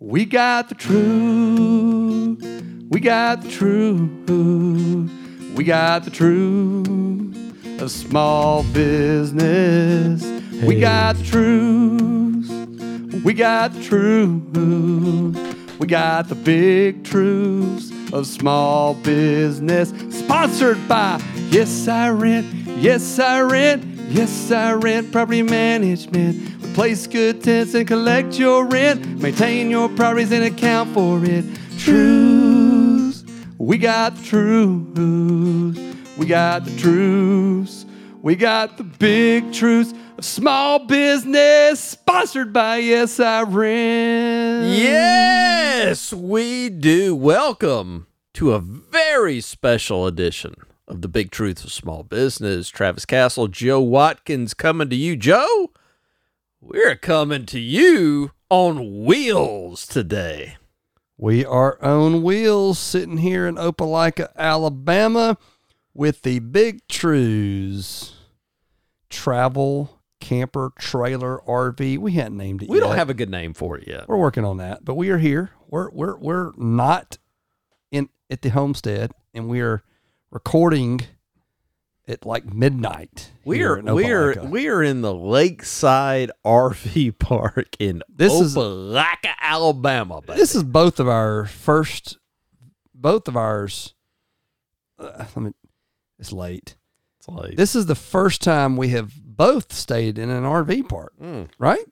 We got the truth. We got the truth. We got the truth of small business. We got the truth. We got the truth. We got the big truths of small business. Sponsored by Yes I Rent, Yes I Rent, Yes I Rent Property Management. Replace good tenants and collect your rent. Maintain your properties and account for it. Truths. We got the truths. We got the truths. We got the big truths of small business. Sponsored by Yes. Yes, we do. Welcome to a very special edition of the Big Truths of Small Business. Travis Castle, Joe Watkins coming to you. Joe, we're coming to you on wheels today. We are on wheels sitting here in Opelika, Alabama with the Big Truths travel camper trailer RV. We hadn't named it yet. We yet. don't have a good name for it yet. We're working on that, but we are here. We're we're we're not in at the homestead and we are recording at like midnight. We are in we are we are in the Lakeside RV Park in This is- Opelika, Alabama. Baby. This is both of our first, both of ours. Uh, I mean, it's late. It's late. This is the first time we have both stayed in an RV park, Mm. right?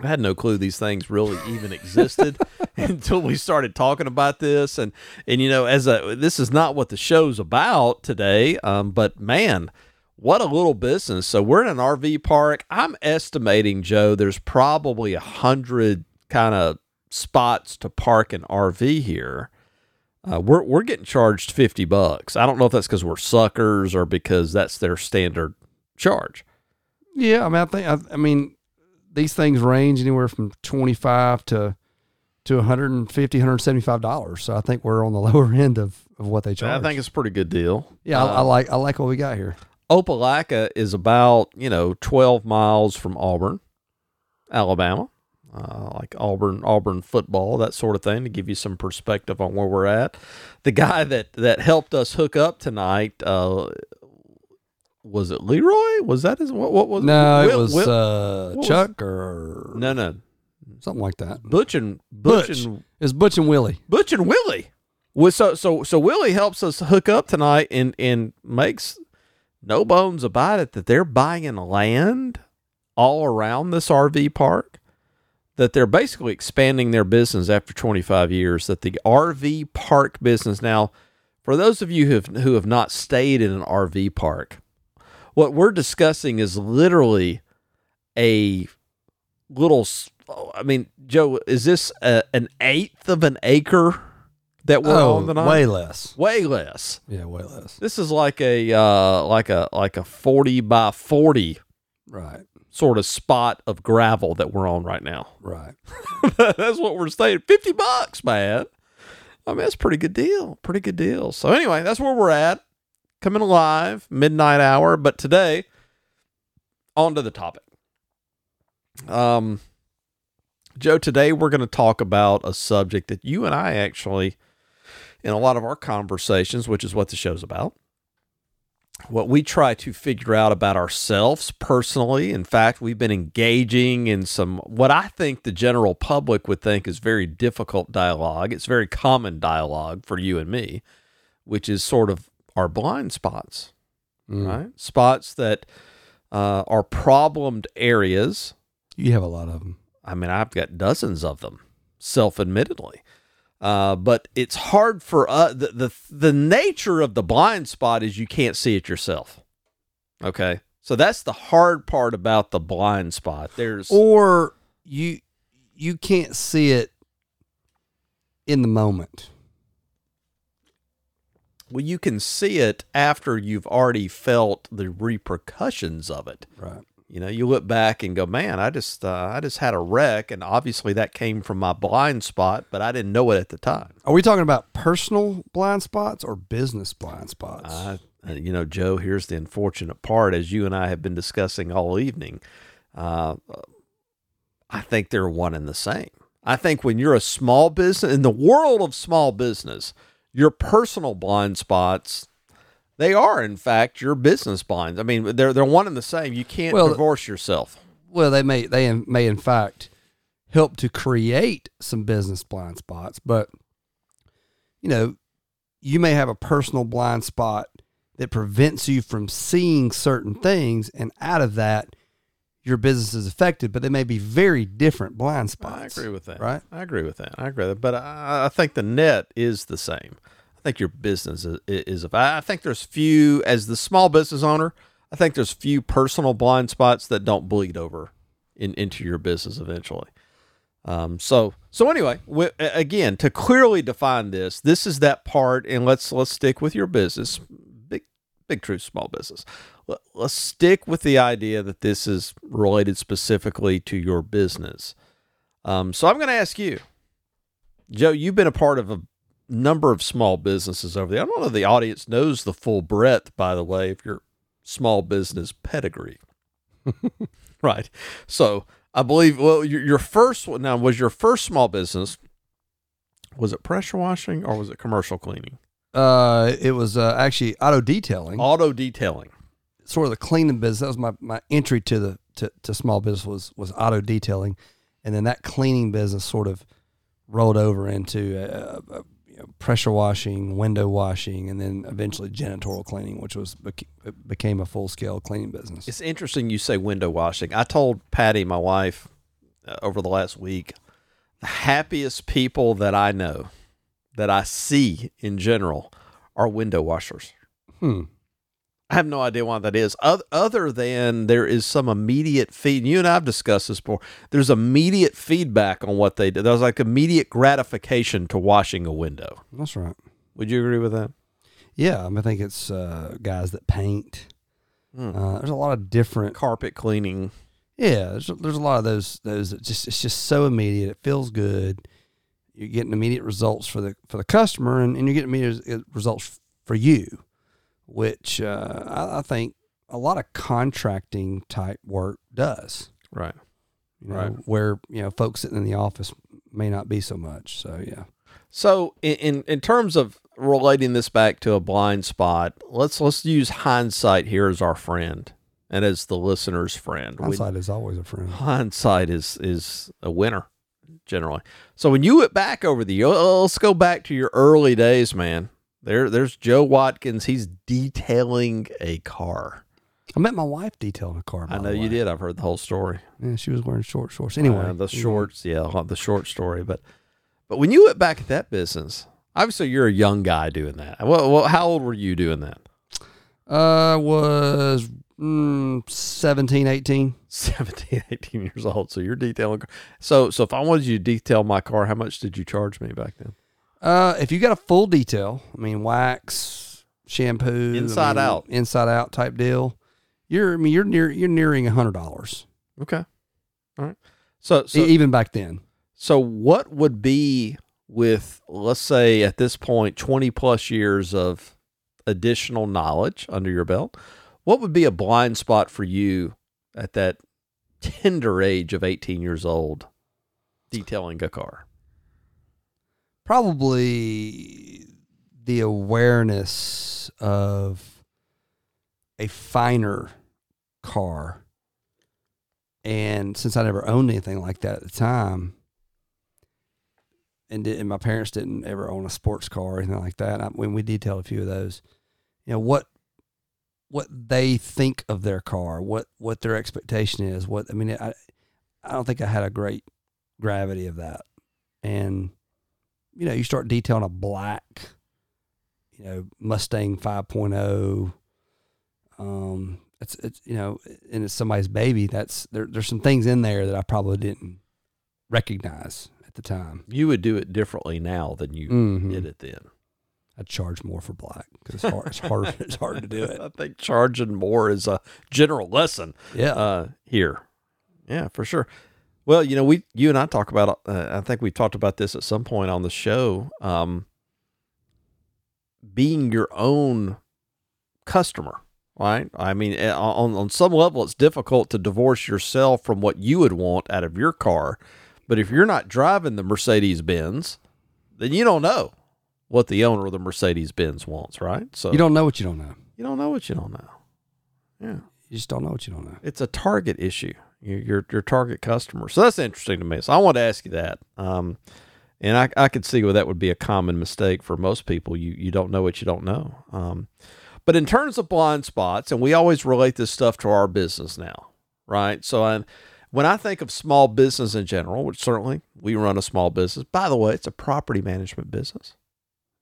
I had no clue these things really even existed until we started talking about this. And and you know, as a this is not what the show's about today. Um, but man, what a little business. So we're in an RV park. I'm estimating, Joe, there's probably a hundred kind of spots to park an RV here. Uh, we're we're getting charged fifty bucks. I don't know if that's because we're suckers or because that's their standard charge. Yeah, I mean, I think, I, I mean, these things range anywhere from twenty five to to 150 175 dollars. So I think we're on the lower end of, of what they charge. I think it's a pretty good deal. yeah, I, I Uh, like I like what we got here. Opelika is about you know 12 miles from Auburn, Alabama, uh, like Auburn Auburn football that sort of thing to give you some perspective on where we're at. The guy that that helped us hook up tonight uh, was it Leroy? Was that his what? What was No, it was Will- uh, was- Chuck or no no something like that. Butch and Butch, Butch. and It's Butch and Willie. Butch and Willie. Well, so so so Willie helps us hook up tonight and and makes no bones about it that they're buying land all around this RV park. That they're basically expanding their business after 25 years. That the RV park business now, for those of you who have who have not stayed in an RV park, what we're discussing is literally a little. I mean, Joe, is this a, an eighth of an acre that we're oh, on tonight? way less. Way less. Yeah, way less. This is like a uh, like a like a forty by forty Right, sort of spot of gravel that we're on right now. right. that's what we're staying. Fifty bucks, man. I mean, that's a pretty good deal. Pretty good deal. So anyway, that's where we're at. Coming live, midnight hour. But today, on to the topic. Um, Joe, today we're going to talk about a subject that you and I actually, in a lot of our conversations, which is what the show's about, what we try to figure out about ourselves personally. In fact, we've been engaging in some what I think the general public would think is very difficult dialogue. It's very common dialogue for you and me, which is sort of our blind spots, Mm. right? Spots that uh, are problemed areas. You have a lot of them. I mean, I've got dozens of them, self admittedly. Uh, but it's hard for us. The, the the nature of the blind spot is you can't see it yourself. Okay, so that's the hard part about the blind spot. There's Or you you can't see it in the moment. Well, you can see it after you've already felt the repercussions of it. Right. You know, you look back and go, "Man, I just uh, I just had a wreck, and obviously that came from my blind spot, but I didn't know it at the time." Are we talking about personal blind spots or business blind spots? Uh, you know, Joe, here's the unfortunate part, as you and I have been discussing all evening. Uh, I think they're one and the same. I think when you're a small business in the world of small business, your personal blind spots they are in fact your business blinds. I mean, they're they're one and the same. You can't Well, divorce yourself. well, they may they may in fact help to create some business blind spots, but you know, you may have a personal blind spot that prevents you from seeing certain things, and out of that, your business is affected. But they may be very different blind spots. I agree with that. right? I agree with that. I agree with that. But I, I think the net is the same. I think your business is, is. I think there's few as the small business owner. I think there's few personal blind spots that don't bleed over in, into your business eventually. Um, so so anyway, a- again, to clearly define this, this is that part, and let's let's stick with your business, big truth, small business. Let- Let's stick with the idea that this is related specifically to your business. Um, so I'm going to ask you, Joe. You've been a part of a number of small businesses over there. I don't know if the audience knows the full breadth, by the way, of your small business pedigree. right. So I believe. Well, your, your first one now was your first small business. Was it pressure washing or was it commercial cleaning? Uh, it was uh, actually auto detailing. Auto detailing. sort of the cleaning business. That was my, my entry to the to, to small business was was auto detailing, and then that cleaning business sort of rolled over into uh, uh, you know, pressure washing, window washing, and then eventually janitorial cleaning, which was bec- became a full scale cleaning business. It's interesting you say window washing. I told Patty, my wife, uh, over the last week, the happiest people that I know, that I see in general, are window washers. Hmm. I have no idea why that is, other, than there is some immediate feed. You and I have discussed this before. There's immediate feedback on what they do. There's like immediate gratification to washing a window. That's right. Would you agree with that? Yeah, I, mean, I think it's uh, guys that paint. Hmm. Uh, there's a lot of different. Carpet cleaning. Yeah, there's, there's a lot of those those that just it's just so immediate. It feels good. You're getting immediate results for the for the customer, and, and you're getting immediate results for you, which uh, I, I think a lot of contracting type work does. Right. You know, Right. where you know folks sitting in the office may not be so much. So yeah, So in, in terms of relating this back to a blind spot, let's let's use hindsight here as our friend and as the listener's friend. Hindsight is always a friend. hindsight is is a winner generally. So when you went back over the oh, let's go back to your early days, man. There there's Joe Watkins. He's detailing a car. I met my wife detailing a car. I know you did. I've heard the whole story. Yeah, she was wearing short shorts. Anyway, Uh, the shorts, yeah, the short story. But but when you went back at that business, obviously you're a young guy doing that. Well, well how old were you doing that? I was mm, 17, 18. 17, 18 years old. So you're detailing. So so if I wanted you to detail my car, how much did you charge me back then? Uh, if you got a full detail, I mean wax, shampoo, I Inside mean, out. inside out type deal, you're I mean you're near you're nearing a hundred dollars Okay, all right. So so even back then. so what would be with let's say at this point 20 plus years of additional knowledge under your belt what would be a blind spot for you at that tender age of 18 years old detailing a car Probably the awareness of a finer car, and since I never owned anything like that at the time. And, and my parents didn't ever own a sports car or anything like that. I, when we detailed a few of those, you know what what they think of their car, what what their expectation is. What I mean, I I don't think I had a great gravity of that. And you know, you start detailing a black, you know, Mustang 5.0. Um, it's it's you know, and it's somebody's baby. That's there. There's some things in there that I probably didn't recognize at the time. you would do it differently now than you Mhm. did it then I'd charge more for black because it's hard. It's hard. It's hard to do it. i think charging more is a general lesson Yeah. uh, here. Yeah, for sure. Well, you know, we you and I talk about. Uh, I think we talked about this at some point on the show. Um, being your own customer, right? I mean, eh, on on some level, it's difficult to divorce yourself from what you would want out of your car, But if you're not driving the Mercedes Benz, then you don't know what the owner of the Mercedes Benz wants, right? So You don't know what you don't know. you don't know what you don't know. Yeah. You just don't know what you don't know. It's a target issue. Your your, your target customer. So that's interesting to me. So I want to ask you that. Um, and I, I could see where that would be a common mistake for most people. You you don't know what you don't know. Um, but in terms of blind spots, and we always relate this stuff to our business now, right? So I, when I think of small business in general, which certainly we run a small business. By the way, it's a property management business.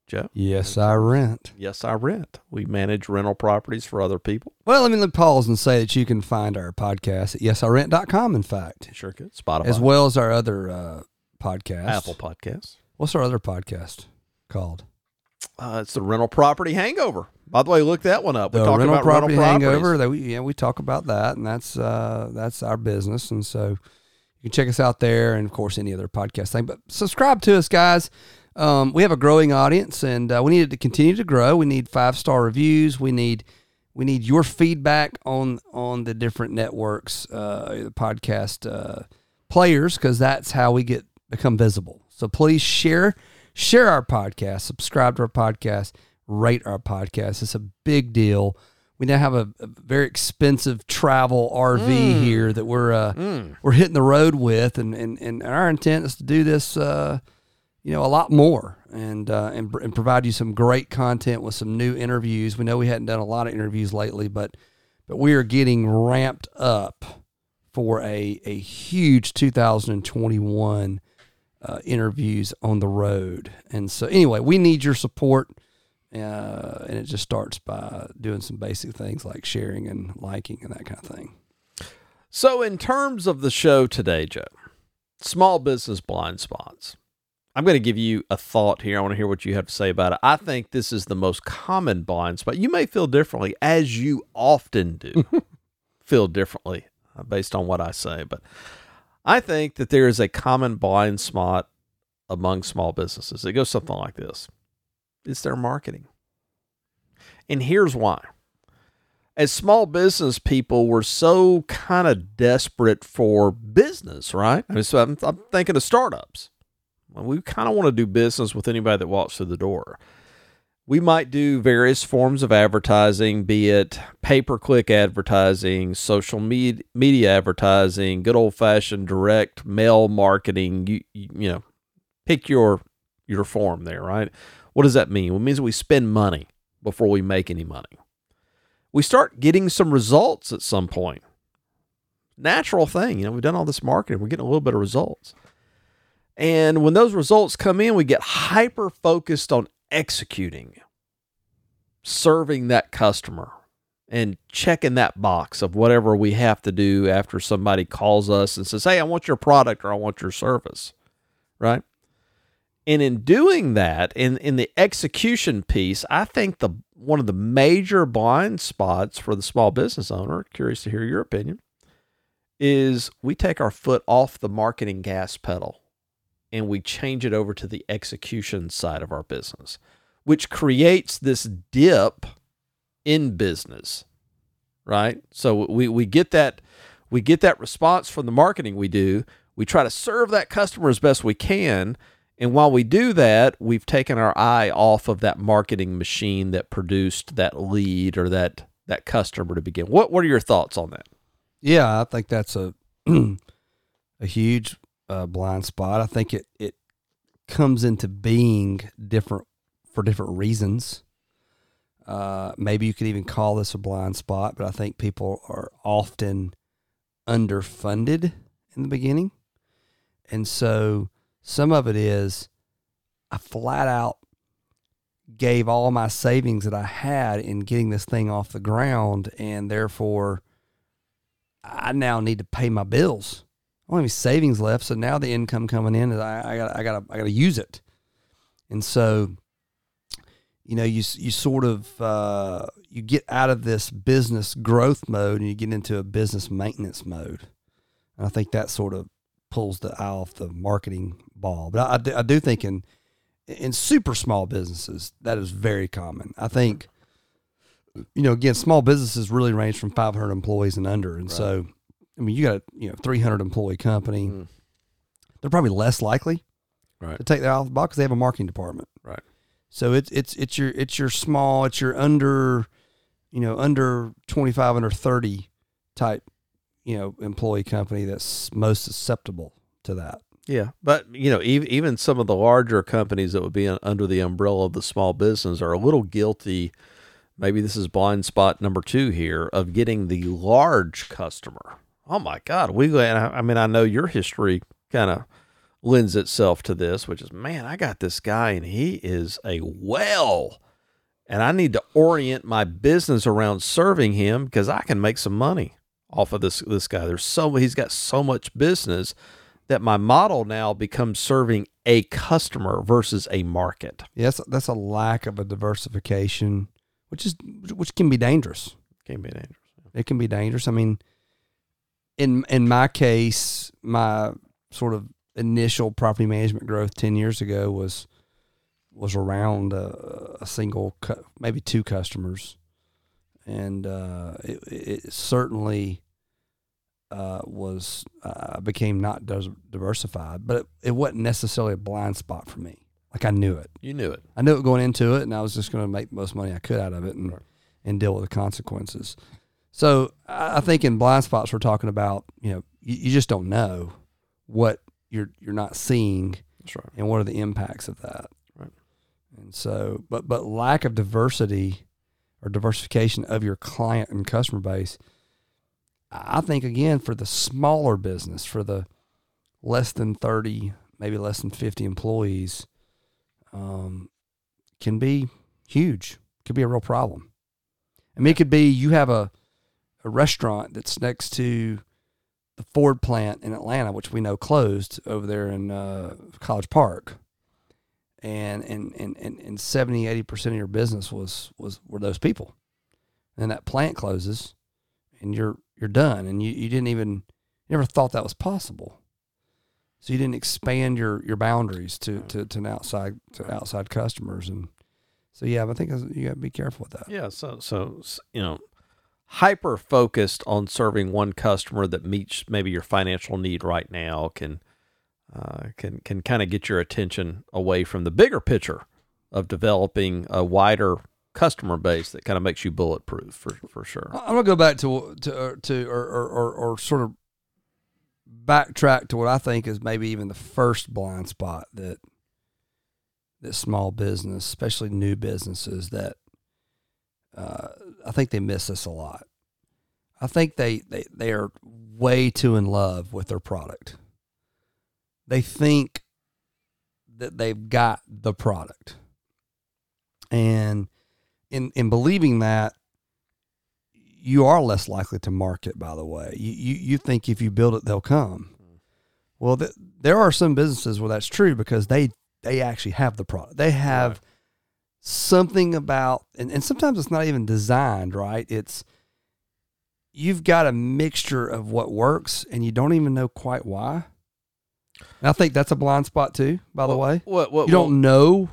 Joe. Yes, I rent. Yes, I rent. We manage rental properties for other people. Well, let me pause and say that you can find our podcast at yesirent.com, in fact, Sure could. Spotify, as well as our other uh, podcast. Apple Podcasts. What's our other podcast called? Uh, it's the rental property hangover. By the way, look that one up. We the talk rental about property rental hangover. That we yeah we talk about that, and that's uh that's our business, and so you can check us out there, and of course any other podcast thing. But subscribe to us, guys. Um, we have a growing audience, and uh, we need it to continue to grow. We need five star reviews. We need we need your feedback on on the different networks, uh, the podcast uh, players, because that's how we get become visible. So please share share our podcast, subscribe to our podcast, rate our podcast. It's a big deal. We now have a, a very expensive travel RV here that we're uh, Mm. we're hitting the road with, and, and, and our intent is to do this, uh, you know, a lot more, and uh, and and provide you some great content with some new interviews. We know we hadn't done a lot of interviews lately, but but we are getting ramped up for a a huge 2021 uh, interviews on the road, and so anyway, we need your support. Uh, and it just starts by doing some basic things like sharing and liking and that kind of thing. So, in terms of the show today, Joe, small business blind spots. I'm going to give you a thought here. I want to hear what you have to say about it. I think this is the most common blind spot. You may feel differently, as you often do, feel differently uh, based on what I say. But I think that there is a common blind spot among small businesses. It goes something like this it's their marketing. And here's why as small business people, we're so kind of desperate for business, right? I mean, so I'm, I'm thinking of startups. We kind of want to do business with anybody that walks through the door. We might do various forms of advertising, be it pay per click advertising, social med- media advertising, good old fashioned direct mail marketing. You, you, know, pick your your form there, right? What does that mean? It means we spend money before we make any money we start getting some results at some point. Natural thing, you know, we've done all this marketing, we're getting a little bit of results. And when those results come in, we get hyper focused on executing, serving that customer, and checking that box of whatever we have to do after somebody calls us and says, Hey, I want your product or I want your service. Right. And in doing that, in, in the execution piece, I think the one of the major blind spots for the small business owner, curious to hear your opinion, is we take our foot off the marketing gas pedal and we change it over to the execution side of our business, which creates this dip in business. Right? So we, we get that we get that response from the marketing we do. We try to serve that customer as best we can. And while we do that, we've taken our eye off of that marketing machine that produced that lead or that that customer to begin. What what are your thoughts on that? Yeah, I think that's a a huge uh, blind spot. I think it it comes into being different for different reasons. Uh, maybe you could even call this a blind spot, but I think people are often underfunded in the beginning, and so some of it is I flat out gave all my savings that I had in getting this thing off the ground, and therefore I now need to pay my bills. I don't have any savings left, so now the income coming in is I, I got I got I got to use it, and so you know you you sort of uh, you get out of this business growth mode and you get into a business maintenance mode. And I think that sort of pulls the eye off the marketing ball. But I, I, do, think in in super small businesses that is very common. I think you know again small businesses really range from 500 employees and under, and Right. so I mean you got a you know 300 employee company. Mm. they're probably less likely Right. to take that off the box because they have a marketing department. Right. So it's it's it's your it's your small, it's your under, you know, under twenty five, under thirty type, you know, employee company that's most susceptible to that. Yeah, but you know, even even some of the larger companies that would be under the umbrella of the small business are a little guilty. Maybe this is blind spot number two here of getting the large customer. Oh my God, we. and I I mean, I know your history kind of lends itself to this, which is, man, I got this guy and he is a well, and I need to orient my business around serving him because I can make some money off of this this guy. There's so he's got so much business that my model now becomes serving a customer versus a market. Yes, that's a lack of a diversification, which is which can be dangerous. Can be dangerous. It can be dangerous. I mean, in in my case, my sort of initial property management growth ten years ago was was around a, a single, cu- maybe two customers, and uh, it, it certainly uh, was uh, became not diversified, but it, it wasn't necessarily a blind spot for me. Like I knew it. You knew it. I knew it going into it, and I was just going to make the most money I could out of it and Right. and deal with the consequences. So I think in blind spots we're talking about you know you, you just don't know what you're you're not seeing right. and what are the impacts of that. Right. And so, but but lack of diversity or diversification of your client and customer base, I think again for the smaller business, for the less than thirty, maybe less than fifty employees, um, can be huge. Could be a real problem. I mean, it could be you have a a restaurant that's next to the Ford plant in Atlanta, which we know closed over there in uh, College Park. And and, and, and, and 70, 80% of your business was, was were those people. And that plant closes and you're you're done. And you, you didn't even you never thought that was possible. So you didn't expand your, your boundaries to, to, to an outside to outside customers and so yeah, I think you got to be careful with that. Yeah. So so you know, hyper focused on serving one customer that meets maybe your financial need right now can uh, can can kind of get your attention away from the bigger picture of developing a wider customer base that kind of makes you bulletproof for for sure. I'm gonna go back to to uh, to or, or, or, or sort of backtrack to what I think is maybe even the first blind spot that that small business, especially new businesses, that uh, I think they miss this a lot. I think they, they they are way too in love with their product. They think that they've got the product, and in in believing that, you are less likely to market. By the way, you you, you think if you build it, they'll come. Mm-hmm. Well, th- there are some businesses where that's true because they they actually have the product. They have. Something about, and, and sometimes it's not even designed right. It's you've got a mixture of what works, and you don't even know quite why. And I think that's a blind spot too. By the way, what what you don't know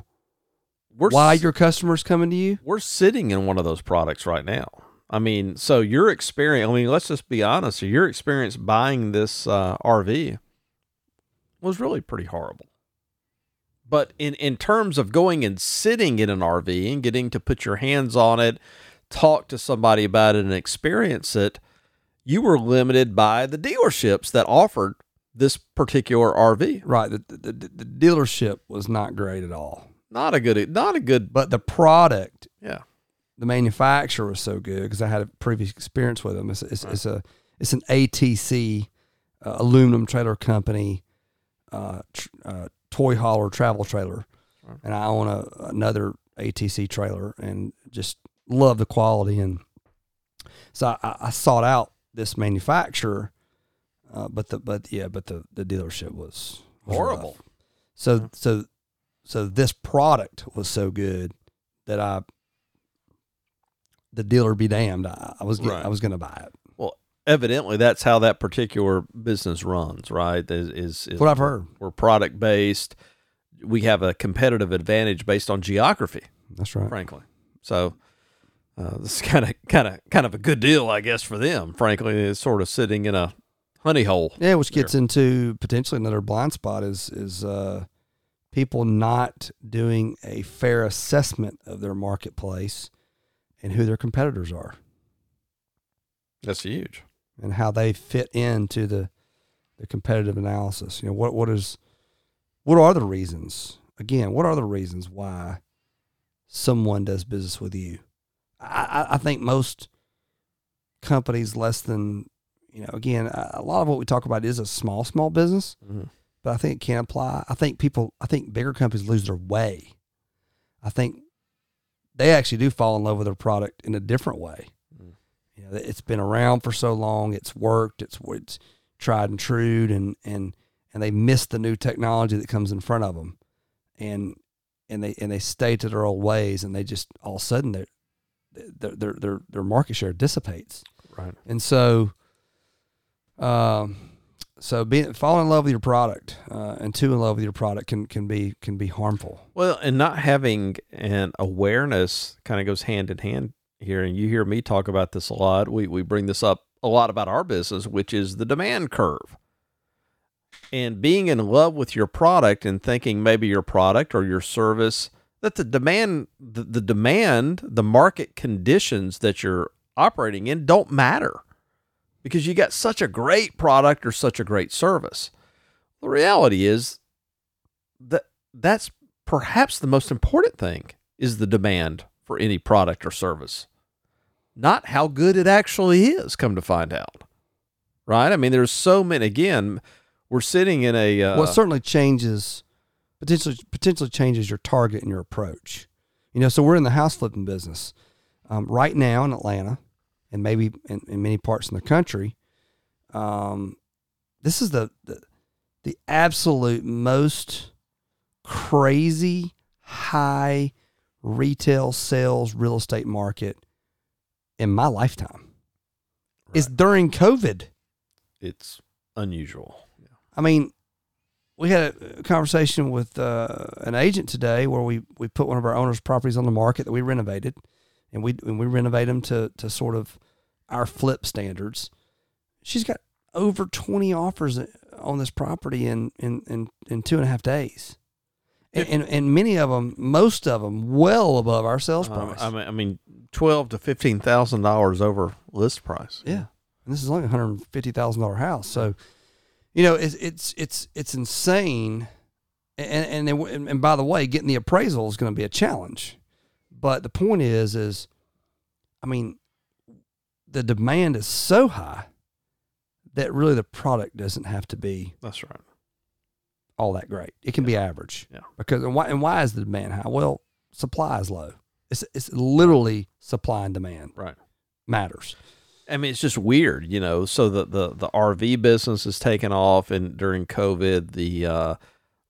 why your customers coming to you. we're sitting in one of those products right now. I mean, so your experience, I mean, let's just be honest, your experience buying this uh, RV was really pretty horrible. But in, in terms of going and sitting in an RV and getting to put your hands on it, talk to somebody about it, and experience it, you were limited by the dealerships that offered this particular RV. Right. The, the, the, dealership was not great at all, Not a good, not a good, but the product, yeah, the manufacturer was so good because I had a previous experience with them. It's, it's, it's a it's an ATC uh, aluminum trailer company, uh, tr- uh, toy hauler travel trailer, Right. and I own a, another ATC trailer and just love the quality and so I, I sought out this manufacturer, uh, but the but yeah, but the the dealership was, was horrible. rough. So so so this product was so good that I the dealer be damned. I, I was get, Right. I was going to buy it. Evidently that's how that particular business runs, right? Is is, is what I've heard. we're product based. We have a competitive advantage based on geography, That's right. frankly. So uh, this is kind of kind of kind of a good deal, I guess, for them. Frankly, it's sort of sitting in a honey hole. Yeah, which gets into potentially another blind spot is is uh, people not doing a fair assessment of their marketplace and who their competitors are That's huge. And how they fit into the the competitive analysis. You know, what what is what are the reasons? Again, what are the reasons why someone does business with you? I, I, think most companies less than you know. Again, a lot of what we talk about is a small small business, Mhm. but I think it can apply. I think people. I think bigger companies lose their way. I think they actually do fall in love with their product in a different way. You know, it's been around for so long. It's worked. It's it's tried and true, and and and they miss the new technology that comes in front of them, and and they and they stay to their old ways, and they just all of a sudden their their their their, their market share dissipates, Right. and so. Um, so being falling in love with your product uh, and too in love with your product can can be can be harmful. Well, and not having an awareness kind of goes hand in hand here. And you hear me talk about this a lot. We we bring this up a lot about our business, which is the demand curve. And being in love with your product and thinking maybe your product or your service that the demand the, the demand, the market conditions that you're operating in don't matter because you got such a great product or such a great service. The reality is that that's perhaps the most important thing is the demand for any product or service not how good it actually is come to find out right i mean there's so many again we're sitting in a uh, well, it certainly changes potentially potentially changes your target and your approach. You know, so we're in the house flipping business um, right now in Atlanta, and maybe in, in many parts in the country. Um, this is the, the the absolute most crazy high retail sales real estate market in my lifetime. It's during COVID. it's unusual I mean, we had a conversation with uh, an agent today where we, we put one of our owners' properties on the market that we renovated, and we and we renovate them to to sort of our flip standards. She's got over twenty offers on this property in in in, in two and a half days, and, and and many of them, most of them, well above our sales Uh, price. I mean, I mean, twelve to fifteen thousand dollars over list price. Yeah, and this is only a hundred and fifty thousand dollar house. So, you know, it's it's it's it's insane. And and, and and by the way, getting the appraisal is going to be a challenge. But the point is, is I mean, the demand is so high that really the product doesn't have to be that's right. All that great. It can be average. Yeah. Because and why and why is the demand high? Well, supply is low. It's it's literally supply and demand Right. matters. I mean, it's just weird, you know. So the the, the RV business has taken off, and during COVID, the uh,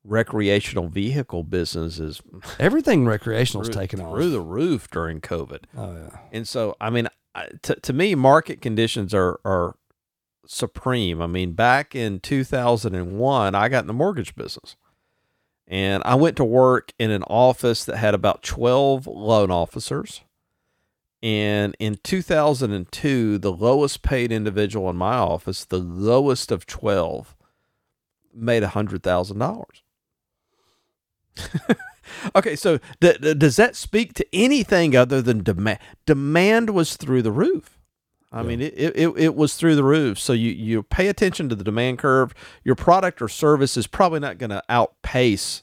recreational vehicle business is Everything recreational is taken off. through the roof during COVID. Oh yeah. And so, I mean, I- to, to me, market conditions are, are supreme. I mean, back in 2001, I got in the mortgage business. And I went to work in an office that had about 12 loan officers. And in 2002, the lowest paid individual in my office, the lowest of 12, made $100,000. okay, so d- d- does that speak to anything other than demand? Demand was through the roof. I Yeah. mean, it, it, it was through the roof. So you, you pay attention to the demand curve. Your product or service is probably not going to outpace,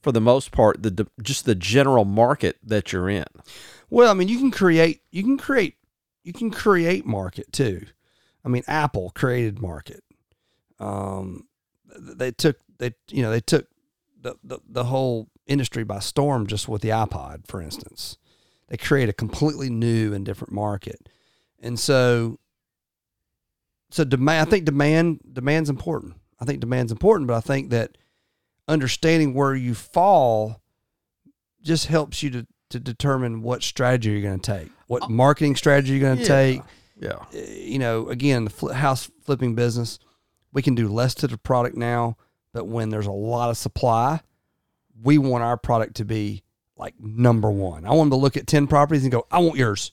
for the most part, the just the general market that you're in. Well, I mean, you can create, you can create, you can create market too. I mean, Apple created market. Um, they took, they, you know, they took the, the, the whole industry by storm just with the iPod, for instance. They create a completely new and different market. And so, so demand, I think demand, demand's important. I think demand's important, but I think that understanding where you fall just helps you to, to determine what strategy you're going to take, what marketing strategy you're going to take. Yeah. Uh, You know, again, the fl- house flipping business, we can do less to the product now, but when there's a lot of supply, we want our product to be like number one. I want them to look at 10 properties and go, I want yours.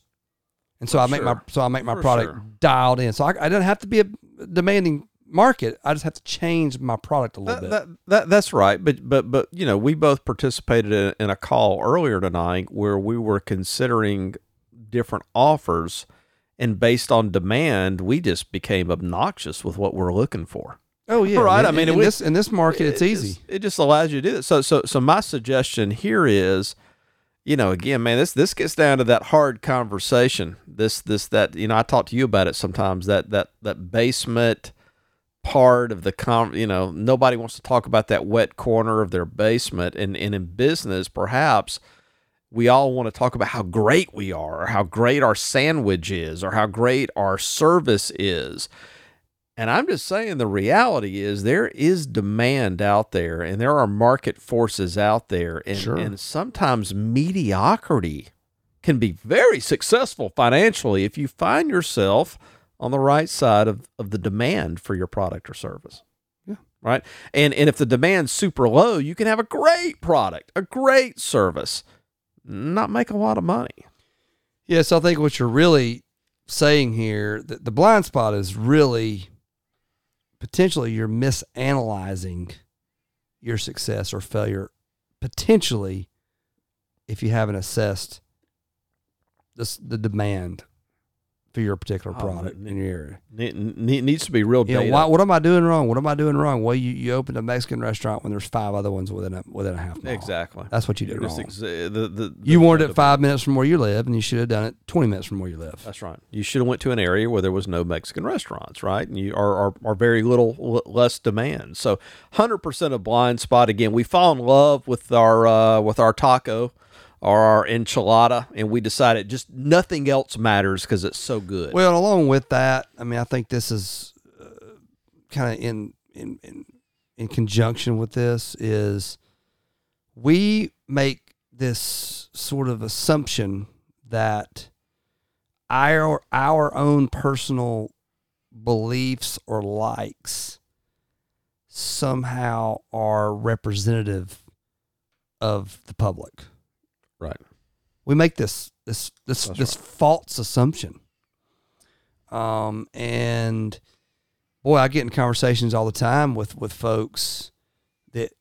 And so For I make my so I make my For product sure. dialed in. So I, I don't have to be a demanding market. I just have to change my product a little That, bit. that, that that's right, but but but you know, we both participated in, in a call earlier tonight where we were considering different offers, and based on demand, we just became obnoxious with what we're looking for. oh yeah, right, In- I mean, in, it was- this in this market, it's It easy. just- it just allows you to do it. So so so my suggestion here is, you know, again, man, this this gets down to that hard conversation. This this that you know, I talk to you about it sometimes. That that that basement part of the com you know nobody wants to talk about that wet corner of their basement and, and in business perhaps we all want to talk about how great we are or how great our sandwich is or how great our service is and i'm just saying the reality is there is demand out there and there are market forces out there and, Sure. and sometimes mediocrity can be very successful financially if you find yourself on the right side of, of the demand for your product or service. Yeah. Right. And and if the demand's super low, you can have a great product, a great service, not make a lot of money. Yes, I think what you're really saying here that the blind spot is really potentially you're misanalyzing your success or failure potentially if you haven't assessed this the demand for your particular Oh, product n- in your area. It, it needs to be real You know, why, what am I doing wrong? What am I doing wrong? Well, you, you opened a Mexican restaurant when there's five other ones within a within a half mile. Exactly. That's what you did You're wrong. exa- the, the, you wanted it five minutes from where you live, and you should have done it twenty minutes from where you live. That's right. You should have went to an area where there was no Mexican restaurants, right? And you are are, are very little l- less demand. So, hundred percent of blind spot. Again, we fall in love with our uh, with our taco or our enchilada, and we decided just nothing else matters because it's so good. Well, along with that, I mean, I think this is uh, kind of in, in in in conjunction with this is we make this sort of assumption that our our own personal beliefs or likes somehow are representative of the public right. we make this this this That's this false assumption. Um and boy i get in conversations all the time with with folks that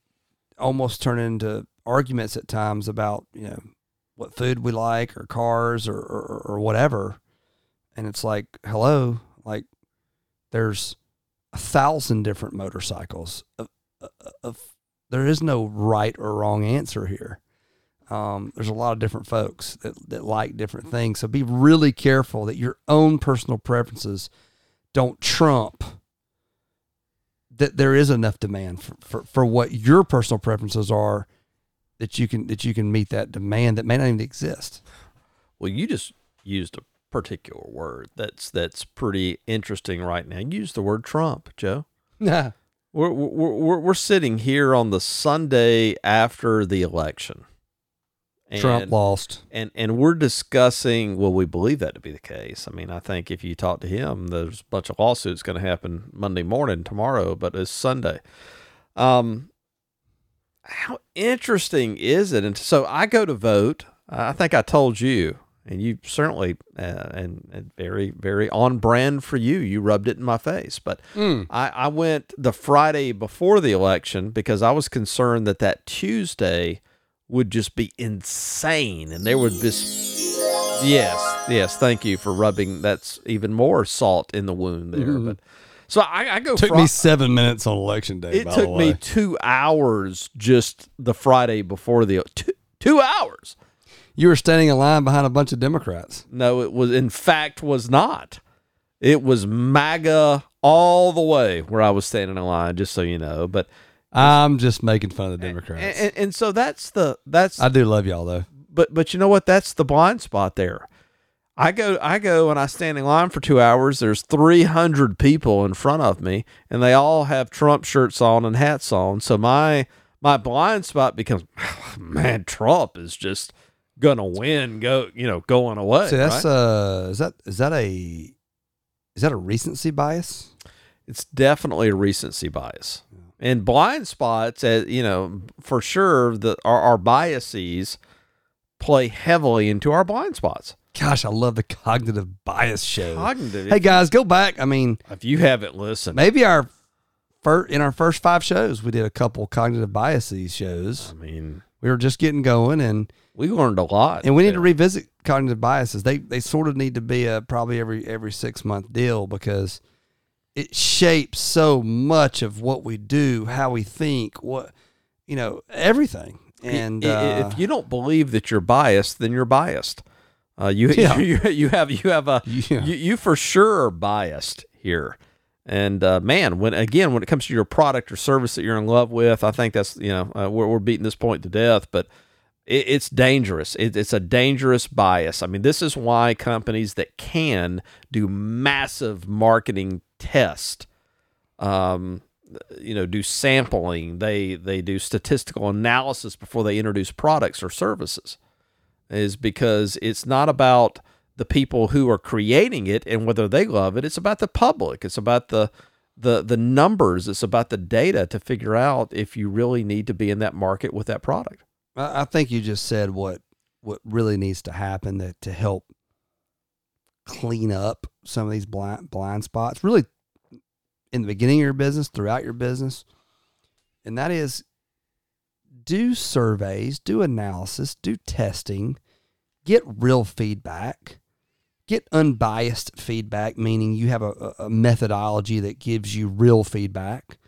almost turn into arguments at times about you know what food we like or cars or or, or whatever. And it's like hello like there's a thousand different motorcycles. Of, of there is no right or wrong answer here um, there's a lot of different folks that, that like different things. So be really careful that your own personal preferences don't trump that there is enough demand for, for, for what your personal preferences are that you can that you can meet that demand that may not even exist. Well, you just used a particular word that's that's pretty interesting right now. You used the word Trump, Joe. Nah. We're, we're, we're, we're sitting here on the Sunday after the election. Trump And- lost. and and we're discussing well we believe that to be the case. I mean i think if you talk to him there's a bunch of lawsuits going to happen monday morning tomorrow but it's sunday. Um how interesting is it? And so i go to vote. I think i told you and you certainly uh, and, and very very on brand for you. You rubbed it in my face. But Mm. I, I went the Friday before the election because I was concerned that that Tuesday would just be insane and there would be yes yes thank you for rubbing that's even more salt in the wound there Mhm. but so I, I go Took Fri- me seven minutes on election day. it by took the me two hours just the Friday before the two, two hours You were standing in line behind a bunch of Democrats. no it was in fact was not it was MAGA all the way where I was standing in line just so you know but I'm just making fun of the Democrats. and, and so that's the that's I do love y'all though. but but you know what that's the blind spot there i go i go and i stand in line for two hours there's 300 people in front of me and they all have trump shirts on and hats on so my my blind spot becomes man trump is just gonna win go you know going away See, that's right? uh, is that is that a is that a recency bias? it's definitely a recency bias and blind spots as you know for sure the our, our biases play heavily into our blind spots Gosh, I love the cognitive bias show. cognitive Hey guys, go back. I mean, if you haven't listened maybe our fir- in our first five shows, we did a couple cognitive biases shows. I mean, We were just getting going, and we learned a lot. and we need to revisit cognitive biases. They they sort of need to be a probably every every six month deal because it shapes so much of what we do, how we think, what you know, everything. And uh, if you don't believe that you're biased, then you're biased. Uh, you, Yeah. you you have you have a Yeah. you, you for sure are biased here. And uh, man, when again when it comes to your product or service that you're in love with, I think that's you know uh, we're we're beating this point to death, but it, it's dangerous. It, it's a dangerous bias. I mean, this is why companies that can do massive marketing test um, you know do sampling. They they do statistical analysis before they introduce products or services is because it's not about the people who are creating it and whether they love it. It's about the public. It's about the the the numbers. It's about the data to figure out if you really need to be in that market with that product. I think you just said what what really needs to happen that to help clean up some of these blind blind spots. Really, in the beginning of your business, throughout your business, and that is do surveys, do analysis, do testing, get real feedback, get unbiased feedback, meaning you have a, a methodology that gives you real feedback,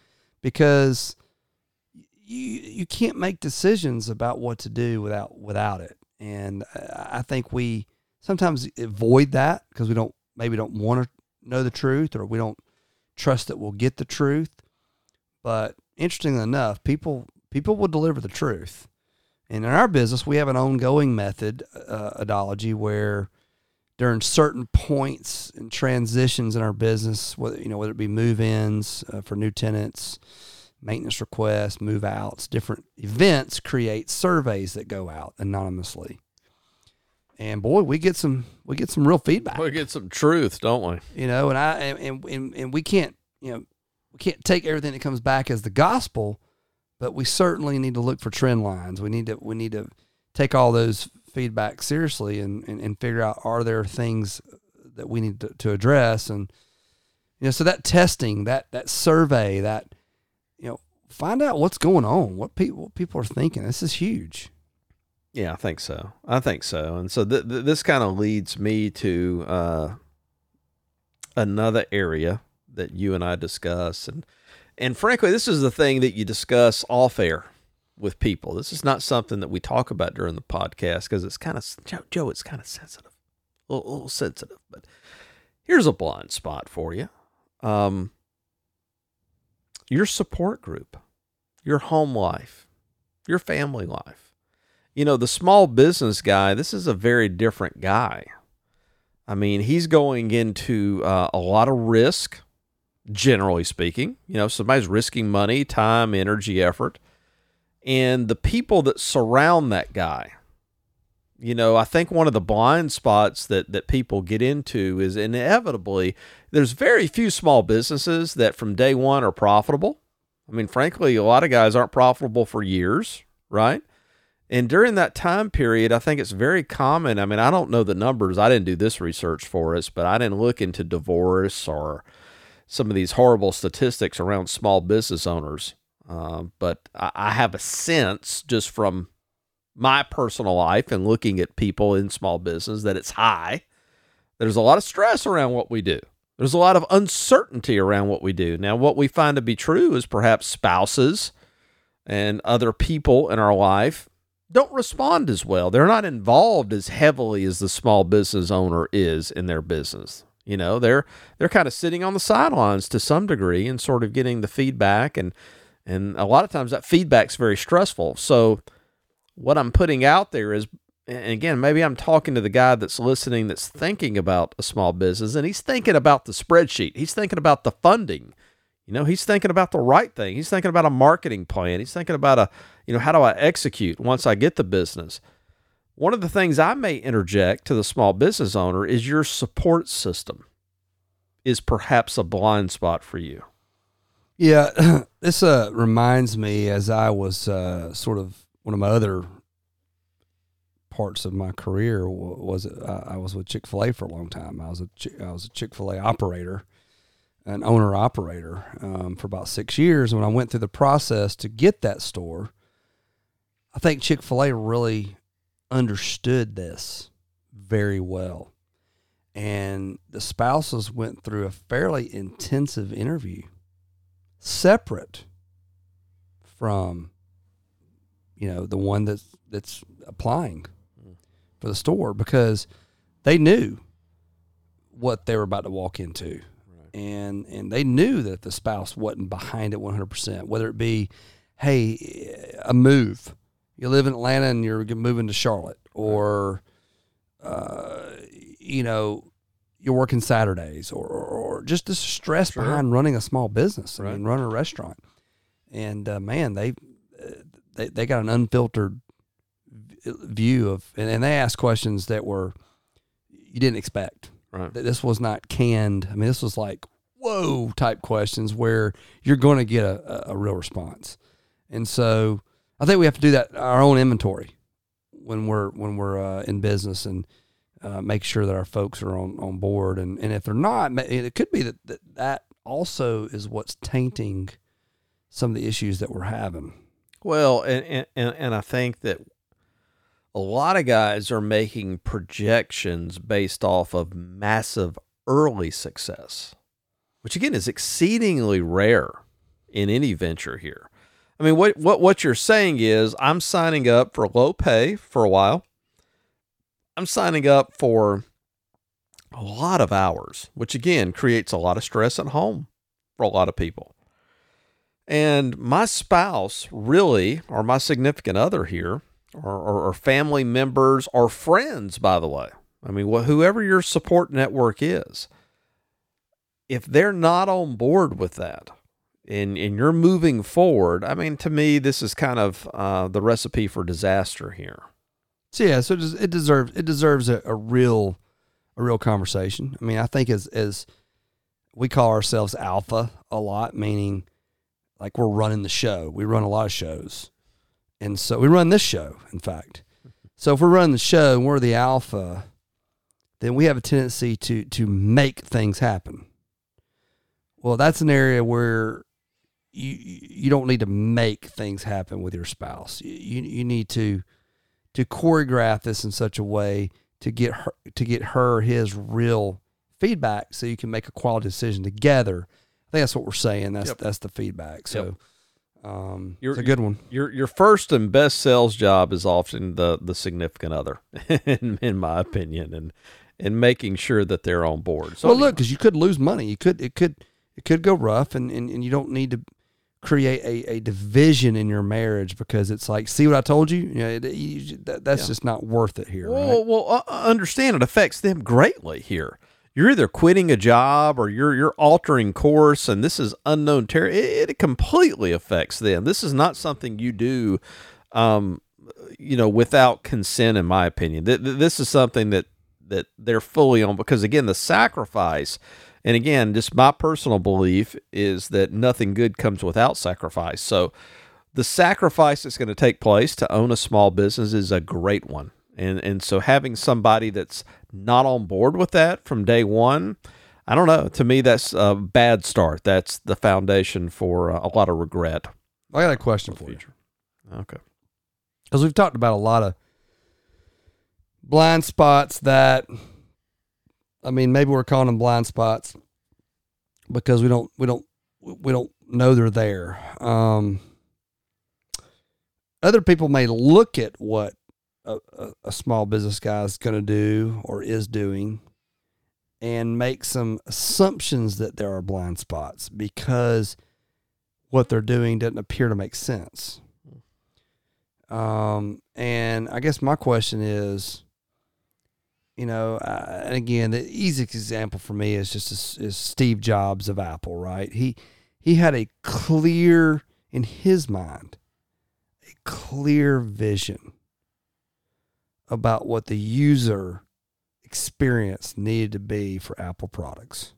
because you you can't make decisions about what to do without without it. And I think we sometimes avoid that because we don't maybe don't want to know the truth or we don't trust that we'll get the truth. But interestingly enough, people people will deliver the truth. And in our business, we have an ongoing method, uh, adology, where during certain points and transitions in our business, whether you know whether it be move-ins uh, for new tenants, maintenance requests, move outs, different events create surveys that go out anonymously. And boy, we get some we get some real feedback. we get some truth don't we You know, and I and, and and we can't, you know, we can't take everything that comes back as the gospel, but we certainly need to look for trend lines. We need to we need to take all those feedback seriously and, and, and figure out are there things that we need to, to address and you know so that testing that that survey that you know find out what's going on what people what people are thinking this is huge Yeah, I think so. I think so. And so th- th- this kind of leads me to uh, another area that you and I discuss, and and frankly, this is the thing that you discuss off air with people. This is not something that we talk about during the podcast because it's kind of Joe, Joe. It's kind of sensitive, a little, a little sensitive. But here's a blind spot for you. Um, your support group, your home life, your family life you know, the small business guy, this is a very different guy. I mean, he's going into uh, a lot of risk, generally speaking. You know, somebody's risking money, time, energy, effort. And the people that surround that guy, you know, I think one of the blind spots that, that people get into is inevitably there's very few small businesses that from day one are profitable. I mean, frankly, a lot of guys aren't profitable for years, right? And during that time period, I think it's very common. I mean, I don't know the numbers. I didn't do this research for us, but I didn't look into divorce or some of these horrible statistics around small business owners. Uh, but I, I have a sense just from my personal life and looking at people in small business that it's high. There's a lot of stress around what we do. There's a lot of uncertainty around what we do. Now, what we find to be true is perhaps spouses and other people in our life don't respond as well. They're not involved as heavily as the small business owner is in their business. You know, they're they're kind of sitting on the sidelines to some degree and sort of getting the feedback and and a lot of times that feedback's very stressful. So what I'm putting out there is and again, maybe I'm talking to the guy that's listening that's thinking about a small business and he's thinking about the spreadsheet. He's thinking about the funding. You know, he's thinking about the right thing. He's thinking about a marketing plan. He's thinking about a, you know, how do I execute once I get the business? One of the things I may interject to the small business owner is your support system is perhaps a blind spot for you. Yeah, this uh, reminds me as I was uh, sort of one of my other parts of my career was uh, I was with Chick Fil A for a long time. I was a I was a Chick Fil A operator, an owner operator um, for about six years. When I went through the process to get that store, I think Chick fil A really understood this very well. And the spouses went through a fairly intensive interview, separate from, you know, the one that's that's applying for the store because they knew what they were about to walk into. And and they knew that the spouse wasn't behind it 100%, whether it be hey, a move. You live in Atlanta and you're moving to Charlotte or uh, you know, you're working Saturdays or, or, or just the stress Sure. behind running a small business. I Right. mean, running a restaurant. And uh, man, they, uh, they they got an unfiltered view of, and, and they asked questions that were you didn't expect. Right. That This was not canned. I mean, this was like whoa type questions where you're going to get a, a, real response. And so I think we have to do that our own inventory when we're when we're uh, in business and uh, make sure that our folks are on, on board. And, and if they're not, it could be that, that that also is what's tainting some of the issues that we're having. Well, and, and- and and I think that a lot of guys are making projections based off of massive early success, which again is exceedingly rare in any venture here. I mean, what what what you're saying is I'm signing up for low pay for a while. I'm signing up for a lot of hours, which again creates a lot of stress at home for a lot of people. And my spouse, really, or my significant other here, or, or, or family members, or friends, by the way, I mean, wh- whoever your support network is, if they're not on board with that, and, and you're moving forward, I mean, to me, this is kind of uh, the recipe for disaster here. So yeah, so it, des- it deserves it deserves a, a real a real conversation. I mean, I think as as we call ourselves alpha a lot, meaning like we're running the show. We run a lot of shows, and so we run this show. In fact, so if we're running the show and we're the alpha, then we have a tendency to to make things happen. Well, that's an area where you you don't need to make things happen with your spouse. You you, need to to choreograph this in such a way to get her to get her his real feedback so you can make a quality decision together. I think that's what we're saying. That's Yep. that's the feedback. So um You're- it's a good one. Your your first and best sales job is often the the significant other, in, in my opinion, and and making sure that they're on board. So well look, because you could lose money. You could it could it could go rough and, and, and you don't need to create a, a division in your marriage because it's like, see what I told you? You know, it, you that, that's Yeah. just not worth it here. Well, right? well, uh, understand it affects them greatly here. You're either quitting a job or you're you're altering course, and this is unknown territory. It, completely affects them. This is not something you do, um, you know, without consent. In my opinion, Th- th- this is something that that they're fully on because again, the sacrifice. And again, just my personal belief is that nothing good comes without sacrifice. So, the sacrifice that's going to take place to own a small business is a great one. And and so having somebody that's not on board with that from day one, I don't know. To me, that's a bad start. That's the foundation for uh, a lot of regret I got a question for for you. Okay. because we've talked about a lot of blind spots that I mean maybe we're calling them blind spots because we don't we don't we don't know they're there. Um, other people may look at what a, a, a small business guy is going to do or is doing and make some assumptions that there are blind spots because what they're doing doesn't appear to make sense. Um, and I guess my question is, you know, uh, and again, the easiest example for me is just is, is Steve Jobs of Apple, right? He he had a clear in his mind, a clear vision about what the user experience needed to be for Apple products.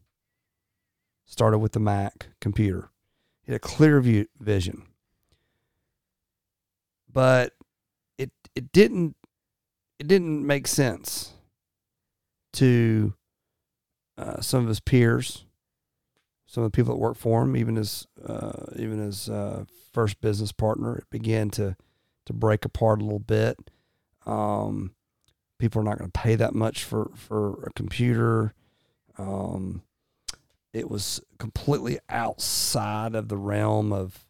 Started with the Mac computer. He had a clear view, vision but it it didn't it didn't make sense to uh, some of his peers, some of the people that worked for him, even his uh, even his uh, first business partner, it began to to break apart a little bit. Um, people are not going to pay that much for for a computer. Um, it was completely outside of the realm of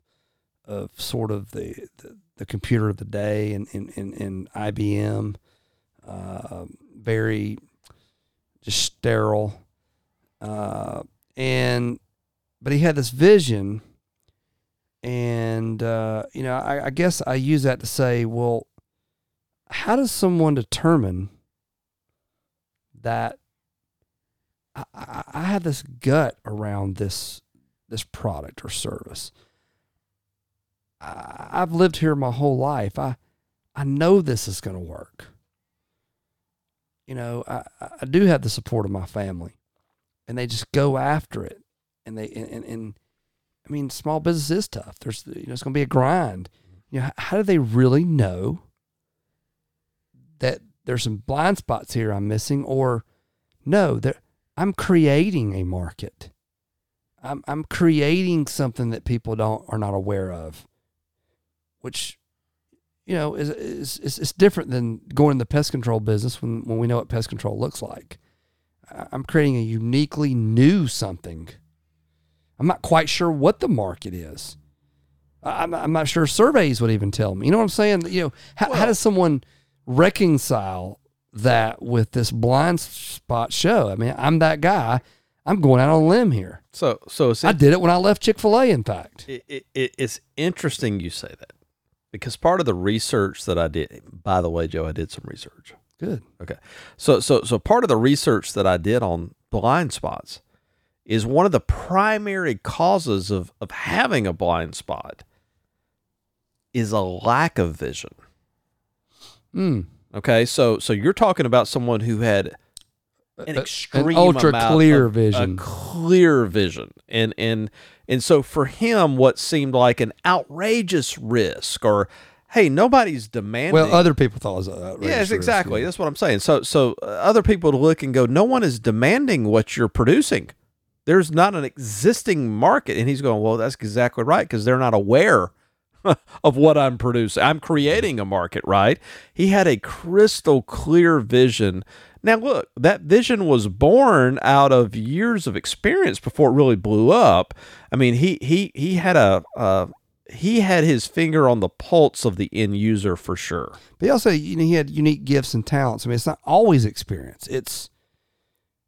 of sort of the the, the computer of the day and in in, in IBM. Uh, very just sterile. Uh, and but he had this vision and uh, you know I, I, guess i use that to say well how does someone determine that I, I, I have this gut around this this product or service I, i've lived here my whole life i i know this is going to work you know I, I do have the support of my family and they just go after it and they and, and, and I mean, small business is tough. There's you know it's going to be a grind. You know, how do they really know that there's some blind spots here I'm missing, or no, I'm creating a market. I'm I'm creating something that people don't are not aware of, which you know is is is, is different than going in the pest control business when when we know what pest control looks like. I'm creating a uniquely new something I'm not quite sure what the market is. I'm, I'm not sure surveys would even tell me. You know what I'm saying? You know, how, well, how does someone reconcile that with this blind spot show? I mean, I'm that guy. I'm going out on a limb here. So, so I did it when I left Chick Fil A. In fact, it, it, it's interesting you say that because part of the research that I did. By the way, Joe, I did some research. Good. Okay. So, so, so part of the research that I did on blind spots is one of the primary causes of, of having a blind spot is a lack of vision. Mm. Okay, so so you're talking about someone who had an extreme an ultra clear vision, clear vision, and and and so for him, what seemed like an outrageous risk, or hey, nobody's demanding. Well, other people thought it was outrageous. Yes, exactly. Risk, yeah. That's what I'm saying. So so uh, other people look and go, no one is demanding what you're producing there's not an existing market. And he's going, well, that's exactly right because they're not aware of what I'm producing. I'm creating a market, right? He had a crystal clear vision. Now, look, that vision was born out of years of experience before it really blew up. I mean, he he he had a he had his finger on the pulse of the end user for sure. But he also, you know, he had unique gifts and talents. I mean, it's not always experience. It's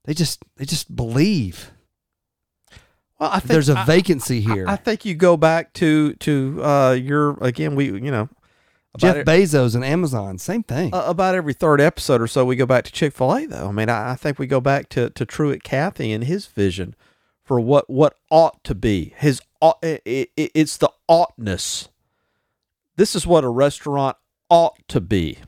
they just they just believe well, I think there's a vacancy here. I, I, think you go back to to uh, your again. We you know Jeff it, Bezos and Amazon, same thing. Uh, about every third episode or so, we go back to Chick Fil A. Though I mean, I, I, think we go back to to Truett Cathy and his vision for what what ought to be. His it, it, it's the oughtness. This is what a restaurant ought to be.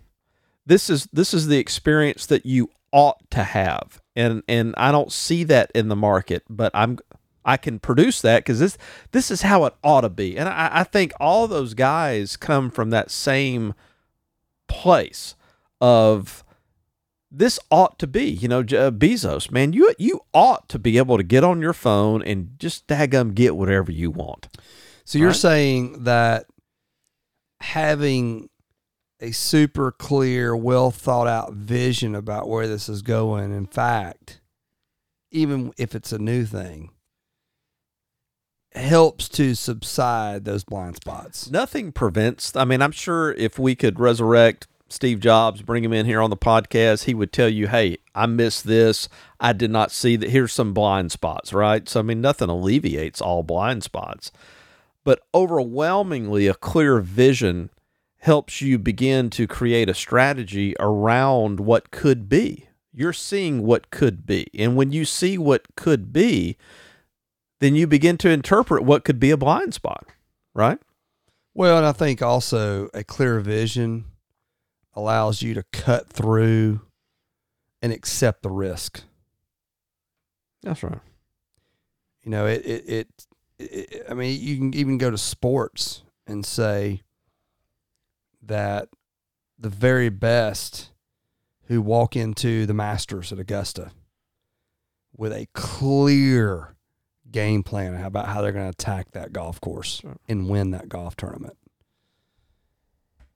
This is this is the experience that you ought to have, and and I don't see that in the market. But I'm I can produce that because this this is how it ought to be. And I, I think all those guys come from that same place of this ought to be, you know, uh, Bezos, man, you you ought to be able to get on your phone and just daggum get whatever you want. So you're right? saying that having a super clear, well thought out vision about where this is going, in fact, even if it's a new thing, helps to subside those blind spots. Nothing prevents. I mean, I'm sure if we could resurrect Steve Jobs, bring him in here on the podcast, he would tell you, "Hey, I missed this. I did not see that. Here's some blind spots." Right. So I mean, nothing alleviates all blind spots, but overwhelmingly, a clear vision helps you begin to create a strategy around what could be. You're seeing what could be, and when you see what could be then you begin to interpret what could be a blind spot, right? Well, and I think also a clear vision allows you to cut through and accept the risk. That's right. You know, it, it, it, it, I mean, you can even go to sports and say that the very best who walk into the Masters at Augusta with a clear game plan about how they're going to attack that golf course and win that golf tournament.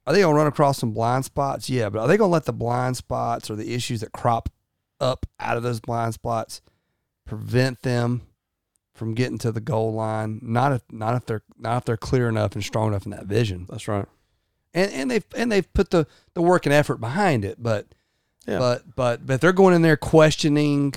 Are they going to run across some blind spots? Yeah, but are they going to let the blind spots or the issues that crop up out of those blind spots prevent them from getting to the goal line? Not if not if they're not if they're clear enough and strong enough in that vision. That's right. And and they've and they've put the the work and effort behind it, but Yeah. but but but they're going in there questioning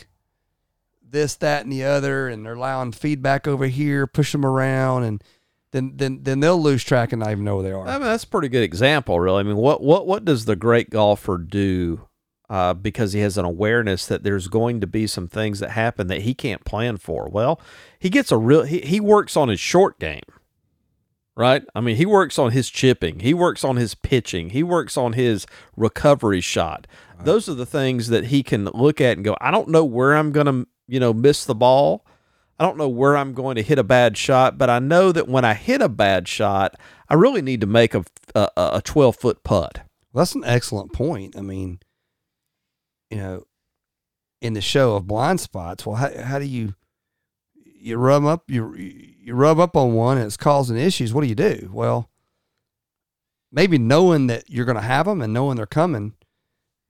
this, that, and the other, and they're allowing feedback over here, push them around, and then then then they'll lose track and not even know where they are. I mean, that's a pretty good example, really. I mean, what what what does the great golfer do? Uh, because he has an awareness that there's going to be some things that happen that he can't plan for. Well, he gets a real he, he works on his short game, right? I mean, he works on his chipping, he works on his pitching, he works on his recovery shot. Those are the things that he can look at and go, I don't know where I'm going to, you know, miss the ball. I don't know where I'm going to hit a bad shot, but I know that when I hit a bad shot, I really need to make a a, a 12 foot putt. Well, that's an excellent point. I mean, you know, in the show of blind spots, well, how, how do you you rub up you you rub up on one and it's causing issues? What do you do? Well, maybe knowing that you're going to have them and knowing they're coming,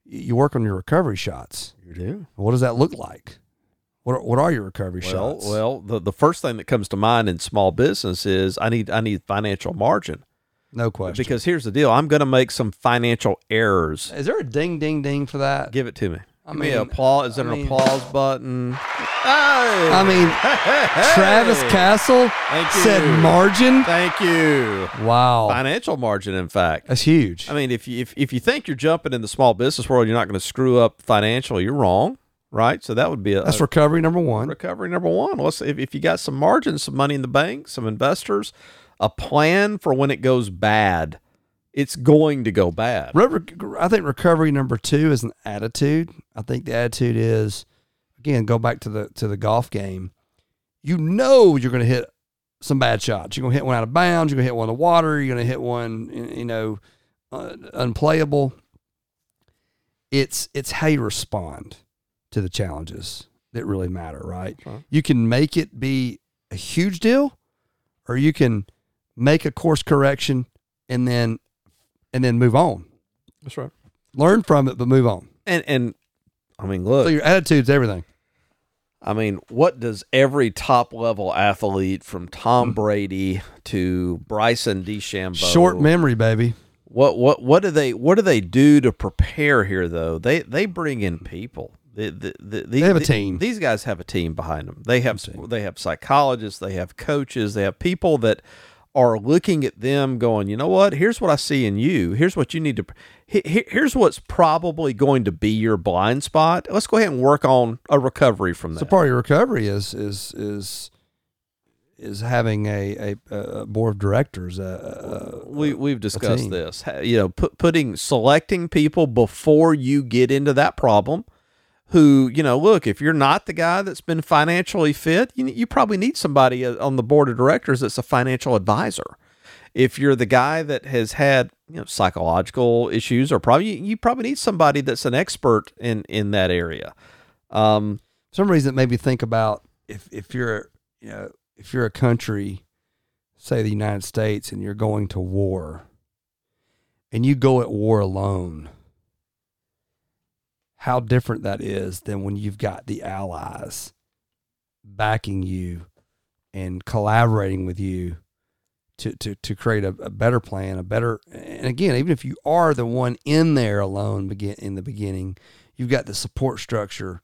you work on your recovery shots. You do. What does that look like? What are, what are your recovery Well, shots? well, the, the first thing that comes to mind in small business is I need I need financial margin no question. because here's the deal: I'm going to make some financial errors. is there a ding ding ding for that? Give it to me. I Give me mean, an applause. Is I there an mean- applause button? Hey! I mean, Travis Castle said margin. Thank you. Wow, Financial margin, in fact. that's huge. I mean, if you if, if you think you're jumping in the small business world, you're not going to screw up financially. You're wrong, right? So that would be a, That's recovery number one. recovery number one. Let's if, if you got some margin, some money in the bank, some investors, a plan for when it goes bad. It's going to go bad. I think recovery number two is an attitude. I think the attitude is, again, go back to the to the golf game. You know you're going to hit some bad shots. You're going to hit one out of bounds. You're going to hit one in the water. You're going to hit one, you know, uh, unplayable. It's it's how you respond to the challenges that really matter, right? You can make it be a huge deal, or you can make a course correction and then and then move on That's right. learn from it, but move on. And and I mean, So look, your attitude's everything. I mean, what does every top level athlete from Tom mm. Brady to Bryson DeChambeau Short memory, baby. What what what do they what do they do to prepare here though? They they bring in people. The, the, the, the, They have a team. These guys have a team behind them. They have they have psychologists. They have coaches. They have people that are looking at them, going, you know what? Here's what I see in you. Here's what you need to. he- he- Here's what's probably going to be your blind spot. Let's go ahead and work on a recovery from that. So part of your recovery is is is is having a a, a board of directors. Uh, uh, we we've discussed this. You know, put, putting selecting people before you get into that problem. Who you know? Look, if you're not the guy that's been financially fit, you you probably need somebody uh, on the board of directors that's a financial advisor. If you're the guy that has had you know psychological issues, or probably you probably need somebody that's an expert in in that area. Um, some reason that made me think about if if you're you know if you're a country, say the United States, and you're going to war, and you go at war alone. How different that is than when you've got the allies backing you and collaborating with you to to to create a, a better plan, a better and again, even if you are the one in there alone begin in the beginning, you've got the support structure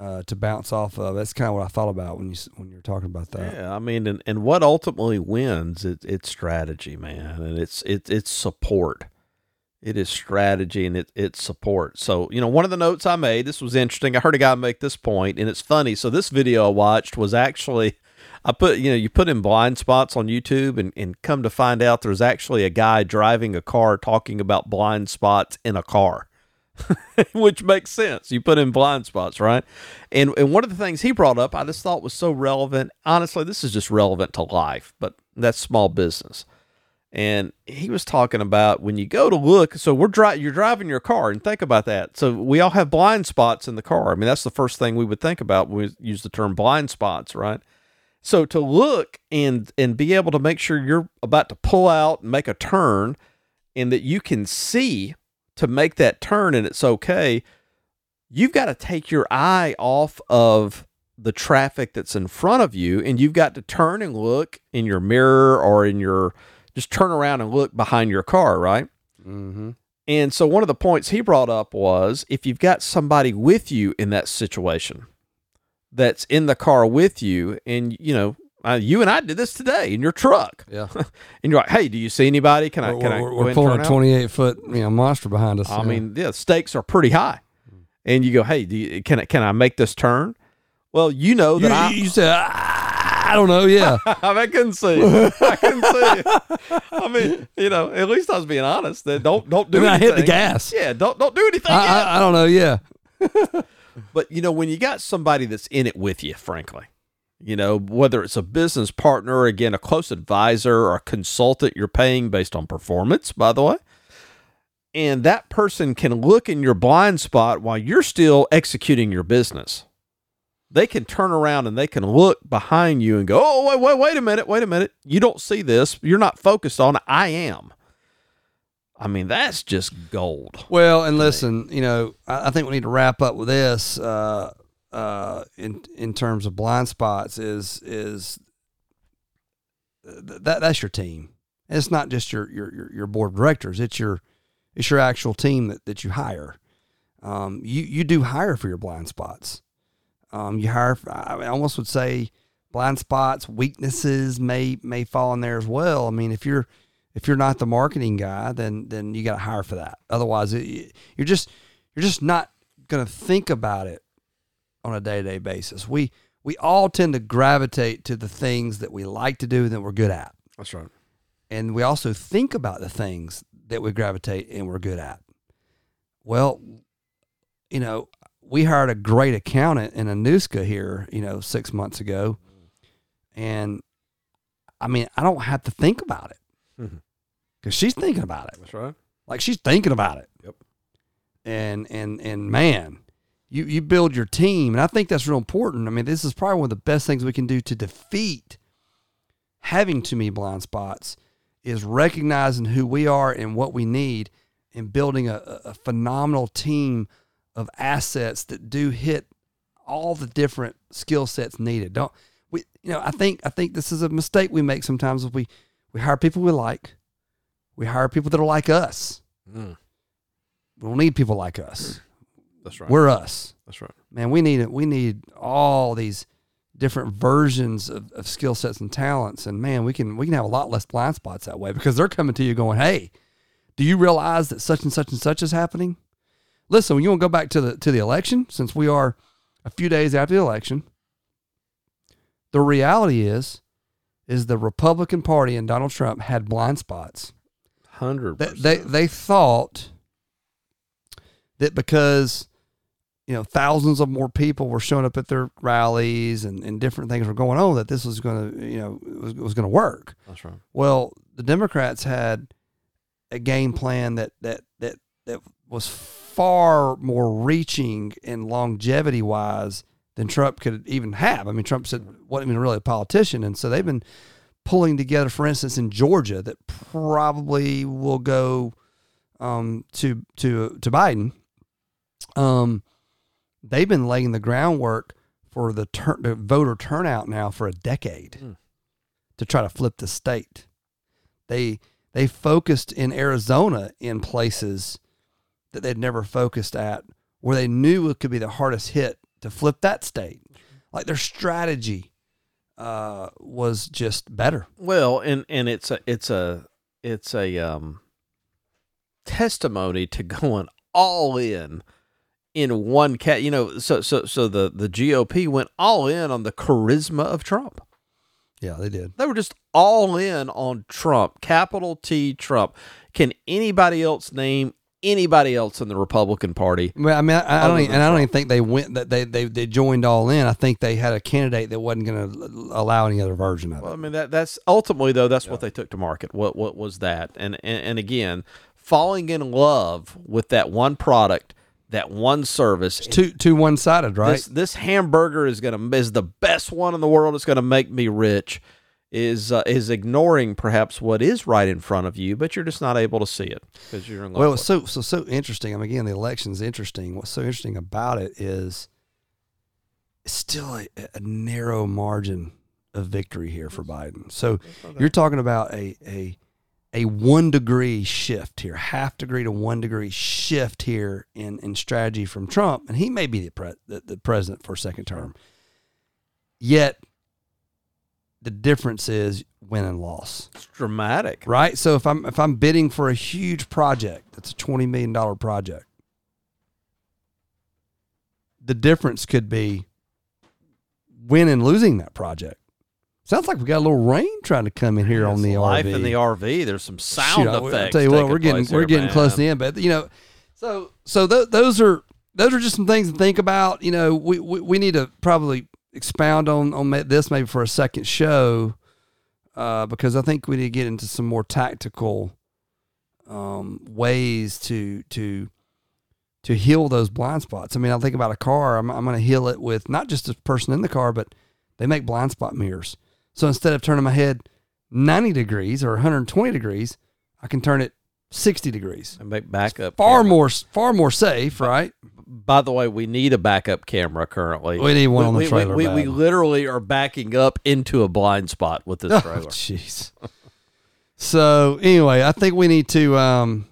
uh, to bounce off of. That's kind of what I thought about when you when you were talking about that. Yeah, I mean, and, and what ultimately wins? It, it's strategy, man, and it's it, it's support. It is strategy and it, it's support. So, you know, one of the notes I made, this was interesting. I heard a guy make this point, and it's funny. So, this video I watched was actually, I put, you know, you put in blind spots on YouTube, and, and come to find out there's actually a guy driving a car talking about blind spots in a car. which makes sense. You put in blind spots, right? And and one of the things he brought up, I just thought was so relevant. Honestly, this is just relevant to life, but that's small business. And he was talking about when you go to look. So we're dri- you're driving your car, and think about that. So we all have blind spots in the car. I mean, that's the first thing we would think about when we use the term blind spots, right? So to look and and be able to make sure you're about to pull out and make a turn and that you can see to make that turn and it's okay, you've got to take your eye off of the traffic that's in front of you and you've got to turn and look in your mirror or in your just turn around and look behind your car, right? Mm-hmm. And so one of the points he brought up was if you've got somebody with you in that situation that's in the car with you, and you know, uh, you and I did this today in your truck, Yeah. and you're like, "Hey, do you see anybody? Can I? We're, Can I?" we're- go we're ahead and pulling turn a out?" 28 foot you know monster behind us. I Yeah. mean, yeah, stakes are pretty high, and you go, "Hey, do you, can I? Can I make this turn?" Well, you know you, that I. you said, "Ah, I don't know. Yeah. I couldn't see. it. I couldn't see. it. I mean, you know, at least I was being honest. That don't don't do I mean, I anything. hit the gas. Yeah, don't don't do anything. I. I, I don't know. Yeah. But you know, when you got somebody that's in it with you, frankly, you know, whether it's a business partner, again, a close advisor or a consultant you're paying based on performance, by the way, and that person can look in your blind spot while you're still executing your business. They can turn around and they can look behind you and go, "Oh, wait, wait, wait a minute, wait a minute. You don't see this. You're not focused on it. I am." I mean, that's just gold. Well, and listen, you know, I, I think we need to wrap up with this. Uh, uh, in in terms of blind spots, is is th- that that's your team. It's not just your your your, your board of directors. It's your it's your actual team that, that you hire. Um, you you do hire for your blind spots. Um, you hire. I almost would say blind spots, weaknesses may may fall in there as well. I mean, if you're if you're not the marketing guy, then then you got to hire for that. Otherwise, it, you're just you're just not going to think about it on a day to day basis. We we all tend to gravitate to the things that we like to do and that we're good at, That's right. and we also think about the things that we gravitate and we're good at. Well, you know, we hired a great accountant in Anuska here, you know, six months ago, and I mean, I don't have to think about it mm-hmm. because she's thinking about it. That's right. Like she's thinking about it. Yep. And and and man, you you build your team, and I think that's real important. I mean, this is probably one of the best things we can do to defeat having too many blind spots is recognizing who we are and what we need, and building a a phenomenal team of assets that do hit all the different skill sets needed. Don't we? You know, I think I think this is a mistake we make sometimes. If we we hire people we like, we hire people that are like us. Mm, We don't need people like us. that's right. We're us. that's right. Man, we need it. we need all these different versions of, of skill sets and talents. And man, we can we can have a lot less blind spots that way because they're coming to you going, Hey, do you realize that such and such and such is happening? Listen, when you want to go back to the to the election, since we are a few days after the election, the reality is is the Republican Party and Donald Trump had blind spots. Hundred they, they they thought that because you know thousands of more people were showing up at their rallies and, and different things were going on that this was going to you know was, was going to work. That's right. well the democrats had a game plan that that that that was far more reaching and longevity wise than Trump could even have. I mean, Trump said wasn't even really a politician, and so they've been pulling together, for instance, in Georgia, that probably will go um, to to to Biden. Um, they've been laying the groundwork for the, the voter turnout now for a decade Hmm. to try to flip the state. They they focused in Arizona in places that they'd never focused at, where they knew it could be the hardest hit to flip that state. Like their strategy uh, was just better. Well, and and it's a it's a it's a um testimony to going all in in one cat. You know, so so so the the GOP went all in on the charisma of Trump. Yeah, they did. They were just all in on Trump, capital T Trump. Can anybody else name anybody else in the Republican Party? Well, I mean, I, I don't, even, and I don't even think they went that they, they they joined all in. I think they had a candidate that wasn't going to allow any other version of Well, I mean that that's ultimately though that's what they took to market. What what was that? And, and and again, falling in love with that one product that one service. Two two one sided, right? This this hamburger is gonna is the best one in the world. It's gonna make me rich. Is uh, is ignoring perhaps what is right in front of you, but you're just not able to see it because you're in love. well, with it's so so so interesting. I mean, again, the election's interesting. What's so interesting about it is it's still a, a narrow margin of victory here for Biden. So you're talking about a a a one degree shift here, half degree to one degree shift here in in strategy from Trump, and he may be the pre- the, the president for a second term. Yet the difference is win and loss It's dramatic. right? So if I'm if I'm bidding for a huge project that's a twenty million dollar project, the difference could be win and losing that project. Sounds like we got a little rain trying to come in here on It's the life RV. in the RV. There's some sound Shoot, effects. I'll tell you what, we're getting we're here, getting man. close to the end, but you know, so so th- those are those are just some things to think about. You know, we, we, we need to probably expound on on this maybe for a second show uh, because I think we need to get into some more tactical um, ways to to to heal those blind spots. I mean, I think about a car. I'm, I'm going to heal it with not just the person in the car, but they make blind spot mirrors. So instead of turning my head 90 degrees or 120 degrees, I can turn it 60 degrees. And make backup. Far camera. more, far more safe, right? By the way, we need a backup camera currently. We need one on the we, trailer We, we, we literally are backing up into a blind spot with this Oh, trailer. jeez. so anyway, I think we need to. Um,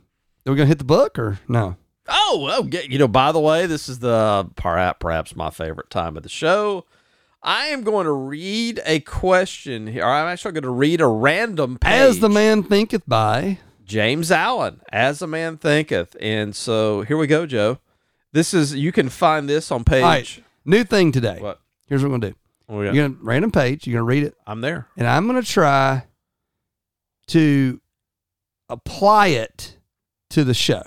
are we gonna hit the book or no? Oh, oh, yeah, you know. By the way, this is the perhaps perhaps my favorite time of the show. I am going to read a question here. I'm actually going to read a random page. As the man thinketh by. James Allen, as a man thinketh, and so here we go, Joe. This is you can find this on page. Right, new thing today. What? Here's what we're gonna do. Oh, yeah. You're gonna random page. You're gonna read it, I'm there. and I'm gonna try to apply it to the show.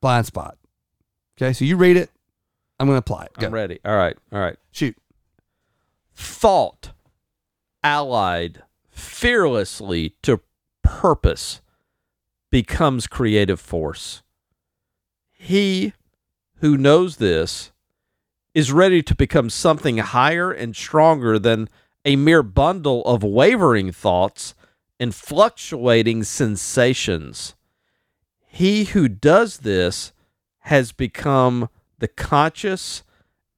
Blind spot. Okay, so you read it. I'm gonna apply it. Go. I'm ready. All right. All right. Shoot. thought allied fearlessly to purpose becomes creative force. He who knows this is ready to become something higher and stronger than a mere bundle of wavering thoughts and fluctuating sensations. He who does this has become the conscious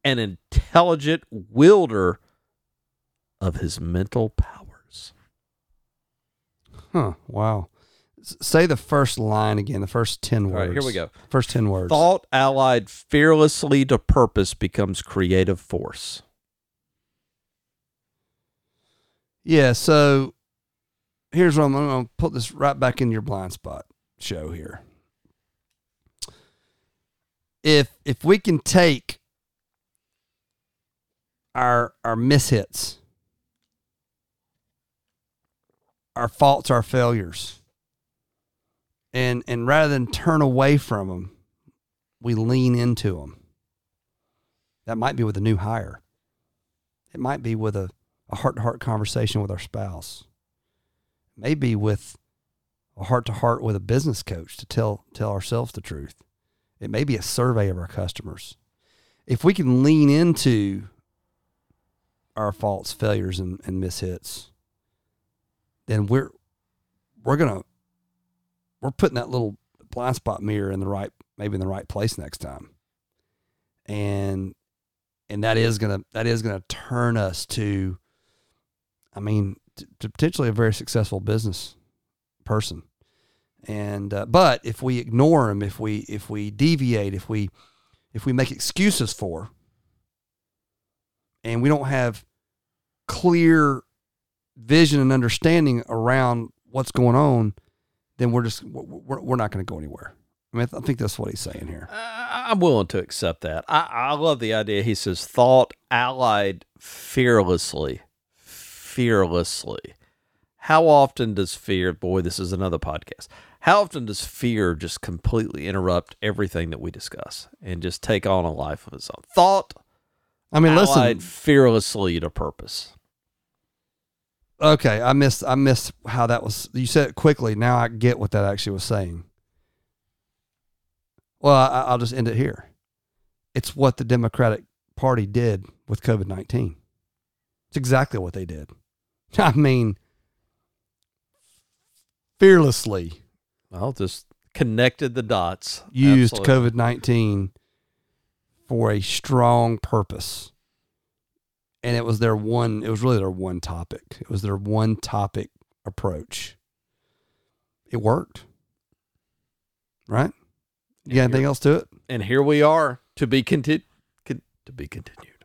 and intelligent wielder of his mental powers. Huh. Wow. Say the first line again. The first ten words. right, here we go. First ten words. Thought allied fearlessly to purpose becomes creative force. Yeah, so here's what I'm, I'm going to put this right back in your blind spot show here. If if we can take our our mishits, our faults, our failures, and and rather than turn away from them, we lean into them. That might be with a new hire. It might be with a heart to heart conversation with our spouse, maybe with a heart to heart with a business coach to tell tell ourselves the truth. It may be a survey of our customers. If we can lean into our faults, failures, and, and mishits, then we're we're gonna we're putting that little blind spot mirror in the right maybe in the right place next time. And and that is gonna that is gonna turn us to I mean, t- to potentially a very successful business person. And uh, but if we ignore them, if we if we deviate, if we if we make excuses for, and we don't have clear vision and understanding around what's going on, then we're just we're, we're not going to go anywhere. I mean, I think that's what he's saying here. I- I'm willing to accept that. I, I love the idea. He says, thought allied fearlessly. Fearlessly. How often does fear, boy, this is another podcast. How often does fear just completely interrupt everything that we discuss and just take on a life of its own? Thought I mean, allied listen. fearlessly to purpose. Okay, I missed I missed how that was. You said it quickly. Now I get what that actually was saying. Well, I, I'll just end it here. It's what the Democratic Party did with COVID 19. It's exactly what they did. I mean, fearlessly Well, just connected the dots. used. COVID 19 for a strong purpose. And it was their one, it was really their one topic. It was their one topic approach. It worked. Right? You got anything else to it? And here we are to be conti- con- to be continued.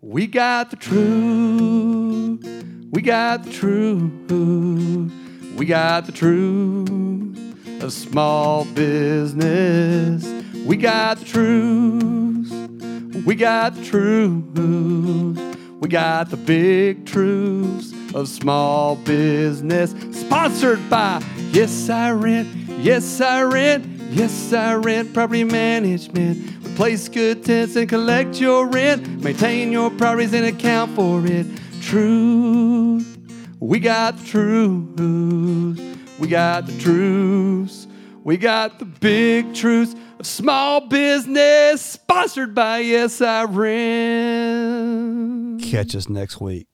We got the truth. We got the truth. We got the truth of small business. We got the truth. We got the truth. We got the big truths of small business. Sponsored by Yes I Rent. Yes I Rent. Yes I Rent Property Management. Replace good tenants and collect your rent. Maintain your properties and account for it. Truth. We got the truth. We got the truths. We got the big truths of small business. Sponsored by Rent. Catch us next week.